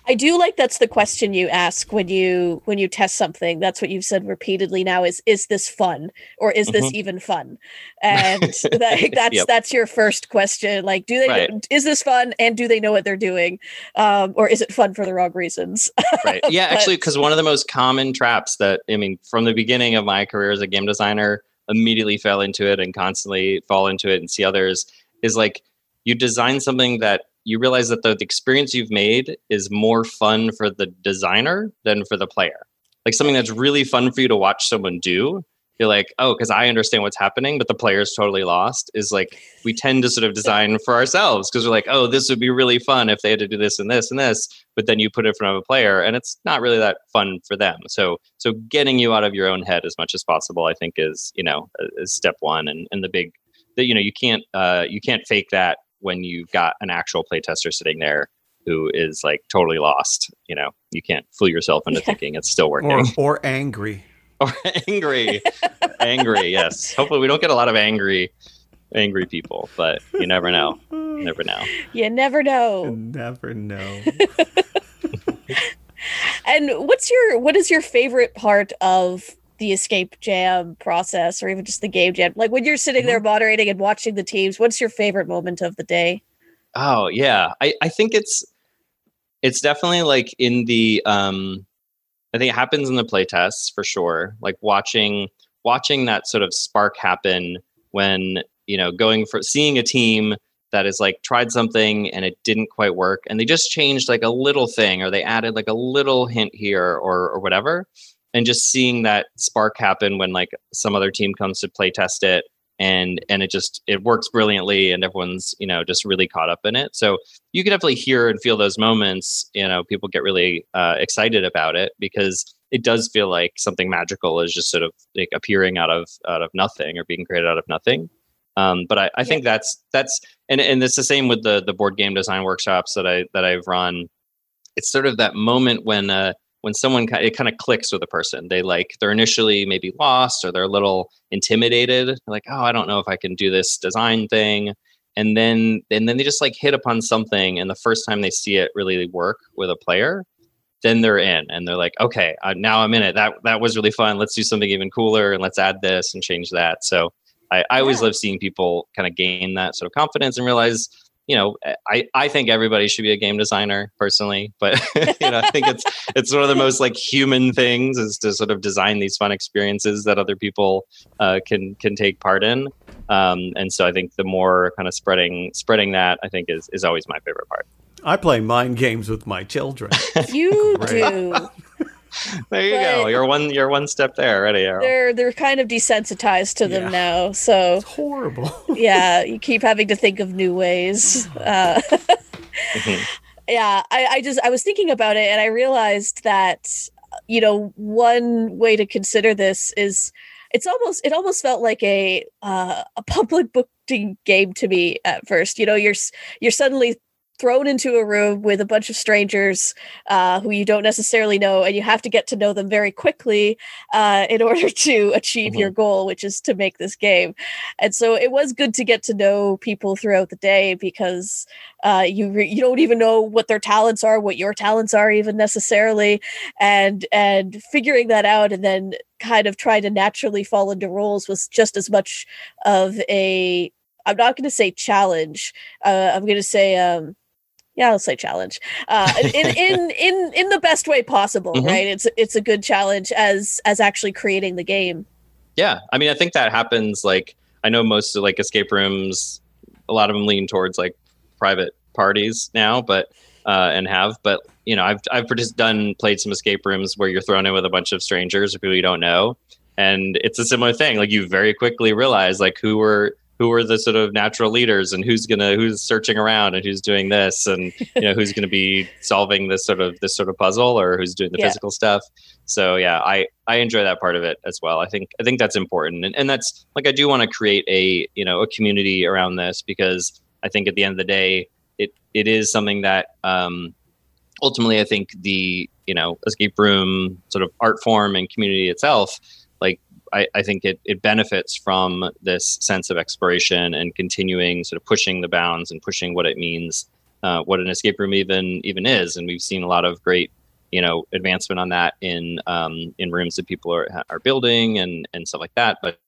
I do like that's the question you ask when you when you test something. That's what you've said repeatedly now is is this fun or is this even fun? And that, that's Yep. that's your first question. Like, do they Right. is this fun and do they know what they're doing, um, or is it fun for the wrong reasons? right yeah But- actually because one of the most common traps that i mean from the beginning of my career as a game designer immediately fell into it and constantly fall into it and see others is like you design something that you realize that the, the experience you've made is more fun for the designer than for the player. Like something that's really fun for you to watch someone do you're like oh because i understand what's happening but the player's totally lost is like we tend to sort of design for ourselves because we're like oh this would be really fun if they had to do this and this and this but then you put it in front of a player and it's not really that fun for them. So so getting you out of your own head as much as possible i think is you know is step one and and the big that you know you can't uh you can't fake that when you've got an actual playtester sitting there who is like totally lost you know? You can't fool yourself into Yeah. thinking it's still working. Or or angry. or angry. Angry yes. Hopefully we don't get a lot of angry angry people but you never know You never know you never know. You never know. And what's your what is your favorite part of the escape jam process, or even just the game jam? Like when you're sitting there moderating and watching the teams, what's your favorite moment of the day? Oh yeah, I I think it's it's definitely like in the um I think it happens in the playtests for sure. Like watching watching that sort of spark happen when you know going for seeing a team that is like tried something and it didn't quite work and they just changed like a little thing or they added like a little hint here or or whatever and just seeing that spark happen when like some other team comes to play test it and and it just it works brilliantly and everyone's you know just really caught up in it. So you can definitely hear and feel those moments you know people get really uh, excited about it because it does feel like something magical is just sort of like appearing out of out of nothing or being created out of nothing Um, but I, I think that's that's and and it's the same with the the board game design workshops that I that I've run. It's sort of that moment when uh, when someone it kind of clicks with a person. They like they're initially maybe lost or they're a little intimidated. like, oh, I don't know if I can do this design thing. And then and then they just like hit upon something, and the first time they see it really work with a player, then they're in and they're like okay uh, now i'm in it that that was really fun let's do something even cooler and let's add this and change that so i, I always love seeing people kind of gain that sort of confidence and realize you know i i think everybody should be a game designer personally but you know i think it's it's one of the most like human things is to sort of design these fun experiences that other people uh, can can take part in um, and so i think the more kind of spreading spreading that i think is is always my favorite part I play mind games with my children. You do. there you but go. You're one. You're one step there, already. Arrow. They're they're kind of desensitized to them yeah. now. So it's horrible. yeah, you keep having to think of new ways. Uh, mm-hmm. Yeah, I, I just I was thinking about it and I realized that you know one way to consider this is it's almost it almost felt like a uh, a public booking game to me at first. You know, you're you're suddenly thrown into a room with a bunch of strangers uh, who you don't necessarily know, and you have to get to know them very quickly uh, in order to achieve mm-hmm. your goal, which is to make this game. And so it was good to get to know people throughout the day because uh, you re- you don't even know what their talents are, what your talents are, even necessarily, and and figuring that out, and then kind of trying to naturally fall into roles was just as much of a I'm not going to say challenge. Uh, I'm going to say um, yeah i'll say challenge. Uh in in in in the best way possible mm-hmm. right? It's it's a good challenge as as actually creating the game. Yeah i mean i think that happens like i know most of like escape rooms a lot of them lean towards like private parties now but uh and have but you know i've i've just done played some escape rooms where you're thrown in with a bunch of strangers or people you don't know and it's a similar thing like you very quickly realize like who were who are the sort of natural leaders and who's gonna who's searching around and who's doing this and you know who's gonna be solving this sort of this sort of puzzle or who's doing the yeah. physical stuff. So yeah i i enjoy that part of it as well. I think i think that's important. And, and that's like i do want to create a you know a community around this because i think at the end of the day it it is something that um ultimately i think the you know escape room sort of art form and community itself I, I think it, it benefits from this sense of exploration and continuing sort of pushing the bounds and pushing what it means, uh, what an escape room even even is. And we've seen a lot of great, you know, advancement on that in um, in rooms that people are are building and and stuff like that. But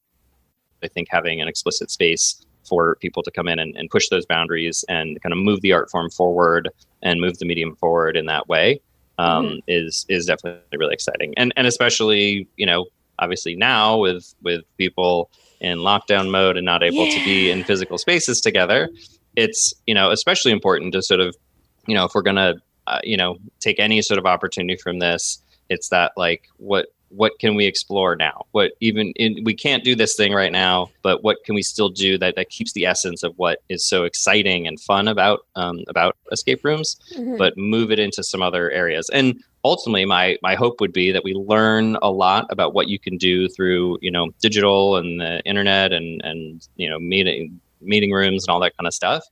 I think having an explicit space for people to come in and, and push those boundaries and kind of move the art form forward and move the medium forward in that way um, mm-hmm. is is definitely really exciting. And and especially you know obviously now with with people in lockdown mode and not able yeah. to be in physical spaces together it's you know especially important to sort of you know if we're gonna uh, you know take any sort of opportunity from this it's that like what what can we explore now what even in, we can't do this thing right now but what can we still do that, that keeps the essence of what is so exciting and fun about um, about escape rooms mm-hmm. but move it into some other areas and ultimately my my hope would be that we learn a lot about what you can do through you know digital and the internet and and you know meeting meeting rooms and all that kind of stuff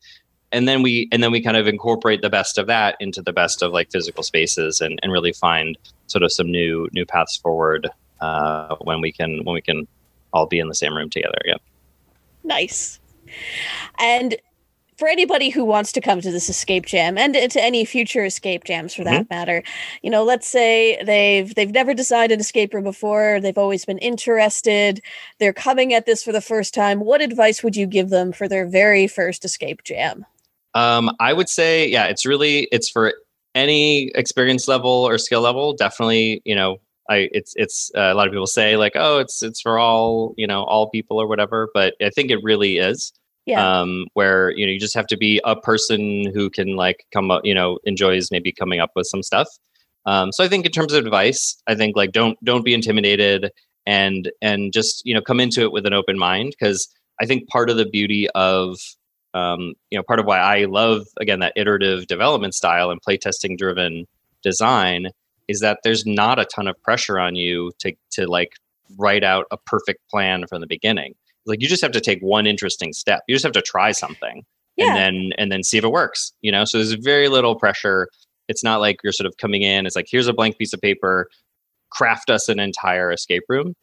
and then we and then we kind of incorporate the best of that into the best of like physical spaces and, and really find sort of some new new paths forward uh, when we can when we can all be in the same room together again. Nice. And for anybody who wants to come to this escape jam and to any future escape jams for that mm-hmm. matter you know let's say they've they've never designed an escape room before they've always been interested they're coming at this for the first time what advice would you give them for their very first escape jam um, i would say yeah it's really it's for any experience level or skill level definitely you know I it's it's uh, a lot of people say like oh it's it's for all you know all people or whatever but I think it really is yeah. um where you know you just have to be a person who can like come up you know enjoys maybe coming up with some stuff um so I think in terms of advice I think like don't don't be intimidated and and just you know come into it with an open mind because I think part of the beauty of um, you know part of why I love again that iterative development style and playtesting driven design is that there's not a ton of pressure on you to to like write out a perfect plan from the beginning. Like you just have to take one interesting step. You just have to try something Yeah. and then and then see if it works. You know, so there's very little pressure. It's not like you're sort of coming in. It's like here's a blank piece of paper, craft us an entire escape room.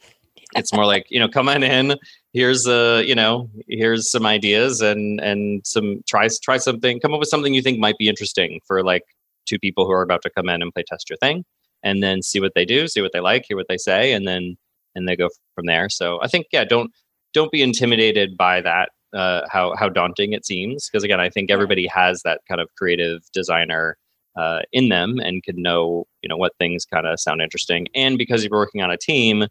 It's more like you know, come on in. Here's a you know, here's some ideas and and some try try something. Come up with something you think might be interesting for like two people who are about to come in and play test your thing, and then see what they do, see what they like, hear what they say, and then and they go from there. So I think yeah, don't don't be intimidated by that uh, how how daunting it seems because again I think everybody has that kind of creative designer uh, in them and can know you know what things kind of sound interesting. And because you're working on a team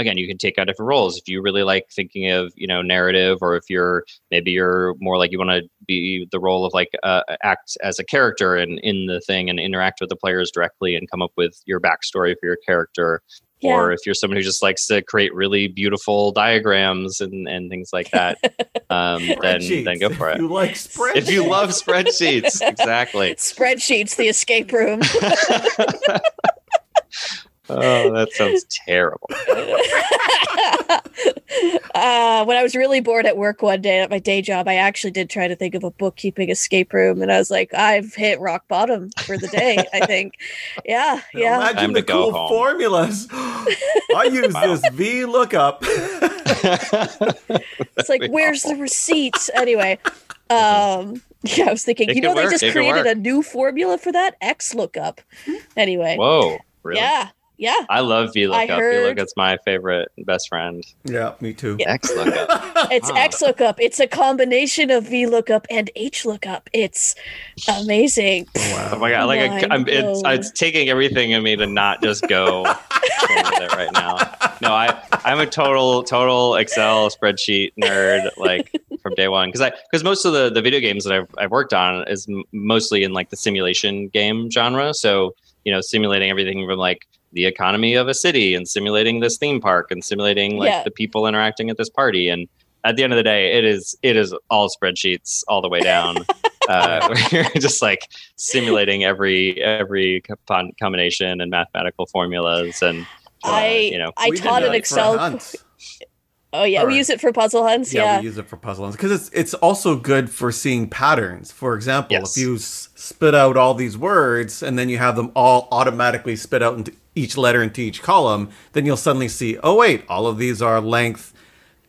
again you can take on different roles. If you really like thinking of you know narrative or if you're maybe you're more like you want to be the role of like uh, act as a character and in the thing and interact with the players directly and come up with your backstory for your character Yeah. or if you're someone who just likes to create really beautiful diagrams and, and things like that, um, then then go Spreadsheets. for If it. you like spreadsheets. If you love spreadsheets, exactly. Spreadsheets, the escape room. oh, that sounds terrible. uh, when I was really bored at work one day at my day job, I actually did try to think of a bookkeeping escape room, and I was like, I've hit rock bottom for the day. I think, yeah, yeah. Imagine Time the to go cool home. formulas. I use Wow. this V lookup. It's like, where's the receipts? Anyway, um, yeah, I was thinking, It you could know, they work, just it created a new formula for that X lookup. Anyway, Whoa, really? yeah, yeah. I love VLOOKUP. heard- VLOOKUP's my favorite best friend. yeah, me too. Yeah. XLOOKUP. It's Ah. X lookup. It's a combination of V lookup and H lookup. It's amazing. Oh my god! Like I, Mind I'm, it's it's taking everything in me to not just go with it right now. No, I I'm a total total Excel spreadsheet nerd like from day one because I because most of the the video games that I've I've worked on is m- mostly in like the simulation game genre. So you know, simulating everything from like the economy of a city and simulating this theme park and simulating like Yeah. the people interacting at this party and at the end of the day it is it is all spreadsheets all the way down uh, where you're just like simulating every every combination and mathematical formulas and uh, I you know I taught an Excel. hunts. Oh yeah, we use it for puzzle hunts. Yeah, Yeah, we use it for puzzle hunts because it's it's also good for seeing patterns. For example, Yes. if you s- spit out all these words and then you have them all automatically spit out into each letter into each column, then you'll suddenly see, oh wait, all of these are length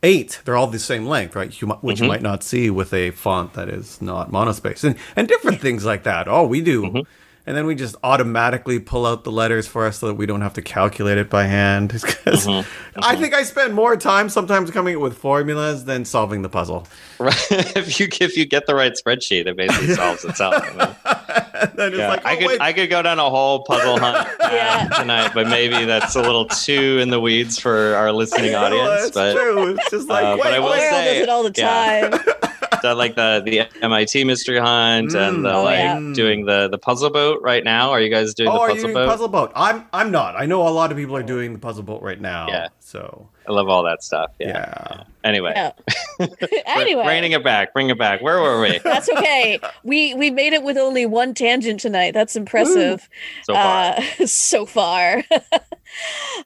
eight. They're all the same length, right? You, which you mm-hmm. might not see with a font that is not monospace, and and different things like that. Oh, we do. Mm-hmm. And then we just automatically pull out the letters for us so that we don't have to calculate it by hand. 'Cause I think I spend more time sometimes coming up with formulas than solving the puzzle. if you if you get the right spreadsheet it basically solves itself I then it's yeah, like, I oh, could wait, I could go down a whole puzzle hunt uh, Yeah. tonight, but maybe that's a little too in the weeds for our listening no, audience. it's but true. It's just like, uh, but wait, I will say- does it all the yeah. I like the the MIT mystery hunt and Mm. the Oh, like yeah. doing the the puzzle boat right now. Are you guys doing Oh, the puzzle boat? puzzle boat? I'm I'm not. I know a lot of people are doing the puzzle boat right now. Yeah. So I love all that stuff. Yeah. yeah. Anyway, Yeah. Anyway, reining it back, bring it back. Where were we that's okay. We we made it with only one tangent tonight. That's impressive. so far? Uh, so far.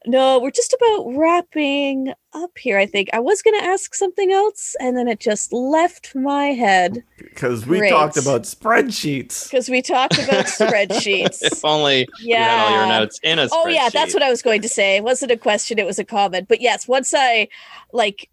no, we're just about wrapping up here. I think I was going to ask something else, and then it just left my head Because we Great. talked about spreadsheets. because we talked about spreadsheets. if only you yeah. had all your notes in a spreadsheet. Oh yeah, that's what I was going to say. It wasn't a question; it was a comment. But yes, once I like,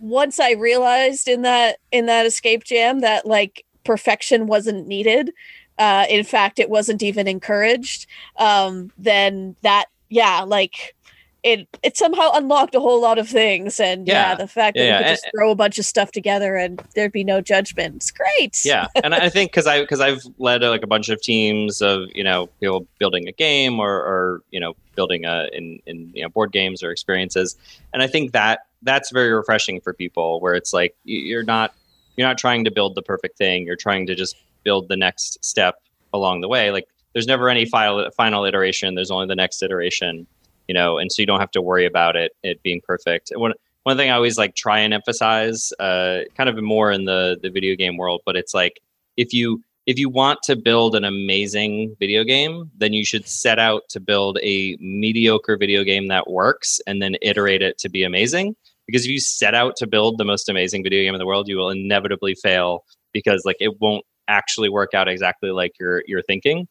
once I realized in that in that escape jam that like perfection wasn't needed. Uh, in fact, it wasn't even encouraged. Um, then that yeah, like it it somehow unlocked a whole lot of things. And yeah, Yeah. the fact that Yeah, yeah, could and- just throw a bunch of stuff together and there'd be no judgment. It's great. yeah and i think because i because i've led like a bunch of teams of you know people building a game or or you know building a in in you know board games or experiences and i think that that's very refreshing for people where it's like you're not you're not trying to build the perfect thing. You're trying to just build the next step along the way. Like there's never any final final iteration. There's only the next iteration you know and so you don't have to worry about it it being perfect. One one thing I always like try and emphasize, uh, kind of more in the the video game world, but it's like if you if you want to build an amazing video game, then you should set out to build a mediocre video game that works and then iterate it to be amazing. Because if you set out to build the most amazing video game in the world, you will inevitably fail because like it won't actually work out exactly like you're you're thinking.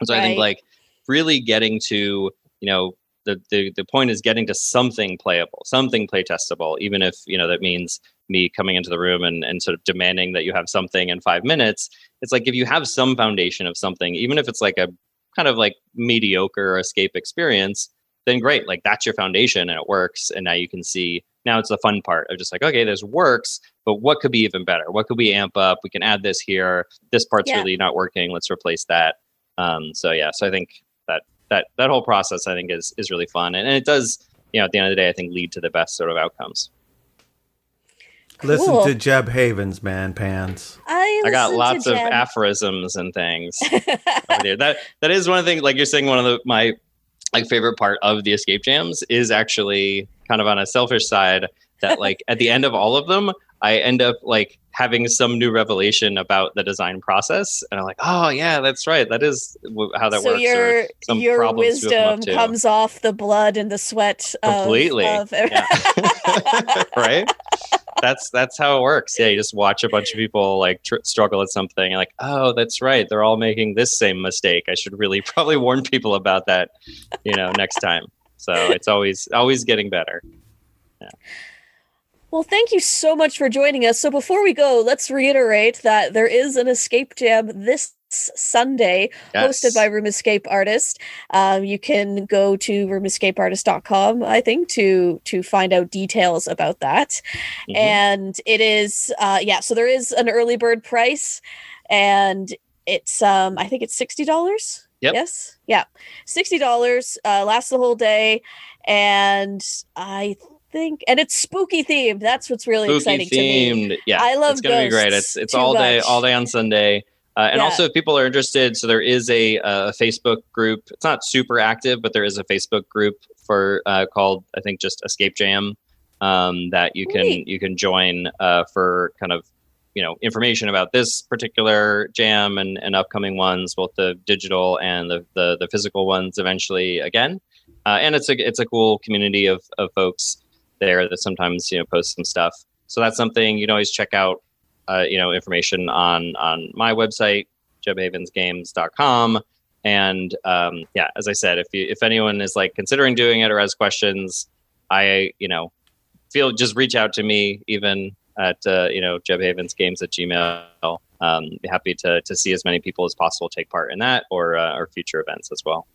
And so I think like really getting to you know the, the the point is getting to something playable, something play testable, even if you know that means me coming into the room and, and sort of demanding that you have something in five minutes. It's like if you have some foundation of something, even if it's like a kind of like mediocre escape experience, then great. Like that's your foundation and it works. And now you can see now it's the fun part of just like, okay, this works, but what could be even better? What could we amp up? We can add this here. This part's Yeah. really not working. Let's replace that. Um, so yeah, so I think that that that whole process I think is is really fun. And, and it does, you know, at the end of the day, I think lead to the best sort of outcomes. Listen to Jeb Havens, man, pants. I, I got lots of aphorisms and things. That that is one of the things. Like you're saying, one of the my like favorite part of the escape jams is actually kind of on a selfish side. That like at the end of all of them, I end up like having some new revelation about the design process, and I'm like, oh yeah, that's right. That is w- how that so works. or your your wisdom comes off the blood and the sweat Completely. of Yeah. right that's that's how it works yeah you just watch a bunch of people like tr- struggle at something and like oh that's right they're all making this same mistake i should really probably warn people about that you know next time so it's always always getting better Well, thank you so much for joining us. So before we go, let's reiterate that there is an escape jam this Sunday yes. hosted by Room Escape Artist. Um, you can go to roomescapeartist.com, I think, to to find out details about that. Mhm. And it is, uh, yeah. So there is an early bird price, and it's, um, I think it's sixty dollars. Yep. Yes. Yeah. Sixty dollars. Uh, lasts the whole day, and I think, and it's spooky themed. That's what's really spooky exciting to me. themed yeah I love it's gonna be great it's it's all day much. all day on sunday uh, and Yeah. also if people are interested so there is a, uh facebook group it's not super active but there is a facebook group for uh, called i think just escape jam um, that you can Neat. you can join uh, for kind of you know information about this particular jam and, and upcoming ones both the digital and the the, the physical ones eventually again uh, and it's a it's a cool community of, of folks there that sometimes you know post some stuff. So that's something you can always check out uh, you know information on on my website jebhavensgames.com and um, yeah as i said if you if anyone is like considering doing it or has questions i you know feel just reach out to me even at uh, you know jebhavensgames at gmail. Um, be happy to to see as many people as possible take part in that or uh, or future events as well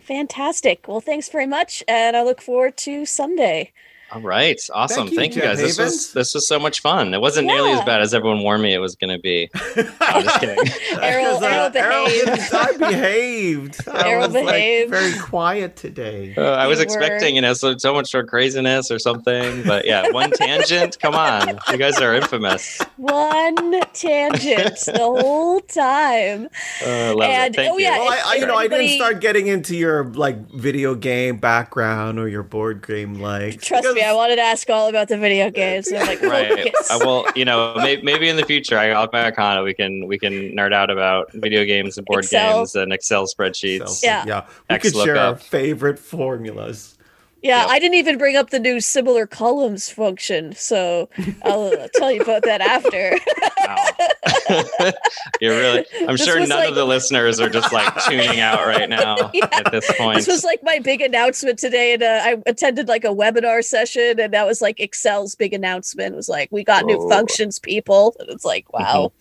Fantastic. Well, thanks very much, and I look forward to Sunday. All right, awesome. you, Thank you, Jeff guys. This was this was so much fun. It wasn't nearly as bad as everyone warned me it was going to be. I'm just kidding. Errol- uh, Errol behaved. didn't- I behaved. I Errol was, like, behaved. very quiet today. Uh, I You was were- expecting you know so, so much sort of craziness or something, but yeah, one tangent. Come on, you guys are infamous. One tangent the whole time. Uh, love And- it. Thank oh, you. yeah, Well, I, I, you know, I didn't start getting into your like video game background or your board game like. Trust me, I wanted to ask all about the video uh, games. I'm like, Right. Oh, I will. You know, may, maybe in the future, I, I'll back on it. We can we can nerd out about video games and board Excel. games and Excel spreadsheets. Yeah. yeah. We X could share our favorite formulas. Yeah, Yep. I didn't even bring up the new similar columns function, so I'll uh, tell you about that after. Wow. You're really. I'm This sure none like- of the listeners are just like tuning out right now Yeah. at this point. this was like my big announcement today, and uh, I attended like a webinar session, and that was like Excel's big announcement. It was like, "We got new functions, people." And it's like, wow.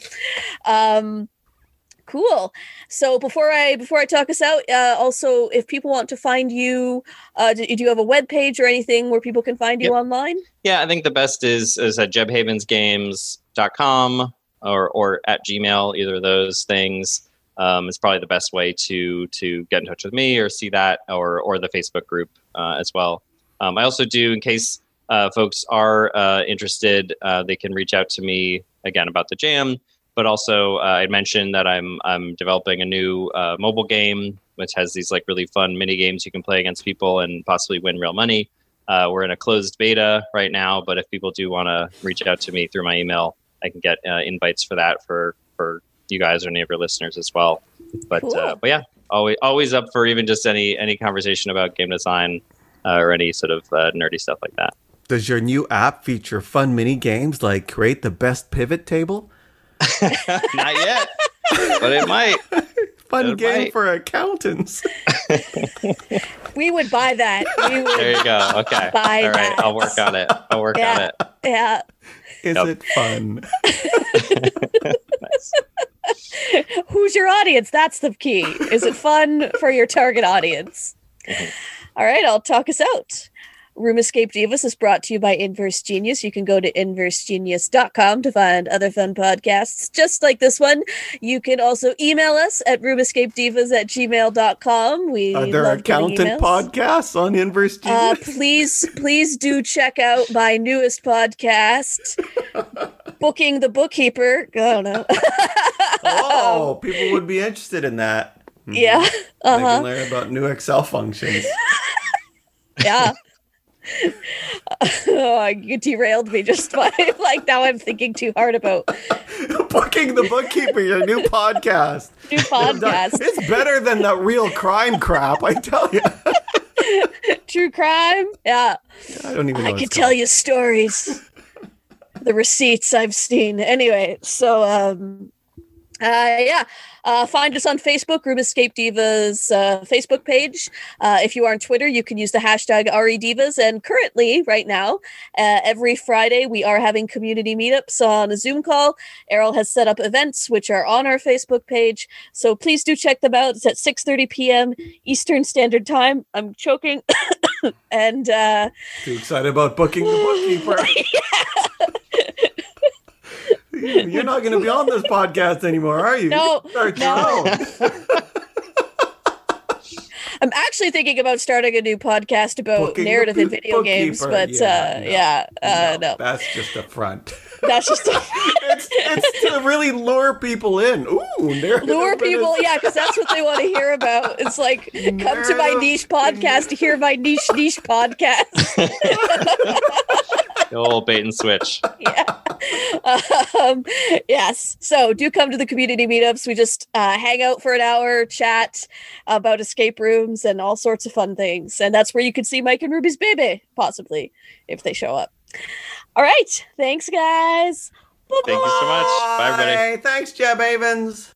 Um, cool. So before I before I talk us out, uh, also if people want to find you, uh, do, do you have a web page or anything where people can find you Yep. online? Yeah, I think the best is is at jebhavensgames.com or or at Gmail. Either of those things um, is probably the best way to to get in touch with me or see that or or the Facebook group uh, as well. Um, I also do in case uh, folks are uh, interested, uh, they can reach out to me again about the jam. But also, uh, I mentioned that I'm I'm developing a new uh, mobile game which has these like really fun mini games you can play against people and possibly win real money. Uh, we're in a closed beta right now, but if people do want to reach out to me through my email, I can get uh, invites for that for for you guys or any of your listeners as well. But Cool. uh, but yeah, always always up for even just any any conversation about game design uh, or any sort of uh, nerdy stuff like that. Does your new app feature fun mini games like create the best pivot table? Not yet, but it might. Fun It game might. for accountants. We would buy that. We would. There you go. Okay. Buy All right. that. I'll work on it. I'll work Yeah. on it. Yeah. Is Yep. it fun? Who's your audience? That's the key. Is it fun for your target audience? Mm-hmm. All right, I'll talk us out. Room Escape Divas is brought to you by Inverse Genius. You can go to inversegenius.com to find other fun podcasts just like this one. You can also email us at roomescapedivas at gmail.com. We Are there accountant podcasts on Inverse Uh, Genius? please, please do check out my newest podcast, Booking the Bookkeeper. I don't know. oh, people would be interested in that. Yeah. They Uh can learn about new Excel functions. Yeah. Oh, you derailed me just by like now I'm thinking too hard about Booking the bookkeeper, your new podcast. new podcast. It's better than the real crime crap, I tell you. True crime. Yeah. I don't even know. I could tell you stories. the receipts I've seen. Anyway, so um uh yeah. Uh, find us on Facebook, Room Escape Divas uh, Facebook page. Uh, if you are on Twitter, you can use the hashtag REDivas. And currently, right now, uh, every Friday, we are having community meetups on a Zoom call. Errol has set up events which are on our Facebook page. So please do check them out. It's at 6.30 p.m. Eastern Standard Time. I'm choking. and uh, Too excited about booking the bookkeeper. You're not going to be on this podcast anymore, are you? No, You no. your own. I'm actually thinking about starting a new podcast about Booking the narrative in video games, but Yeah, uh, no. yeah, uh, no. That's just a front. that's just it's, it's to really lure people in. Ooh, there lure people, yeah, because that's what they want to hear about. It's like come to my niche podcast to hear my niche niche podcast. The old bait and switch. yeah. Um, yes. So do come to the community meetups. We just uh, hang out for an hour, chat about escape rooms and all sorts of fun things. And that's where you could see Mike and Ruby's baby, possibly, if they show up. All right. Thanks, guys. Thank you so much. Bye, everybody. Thanks, Jeb Havens.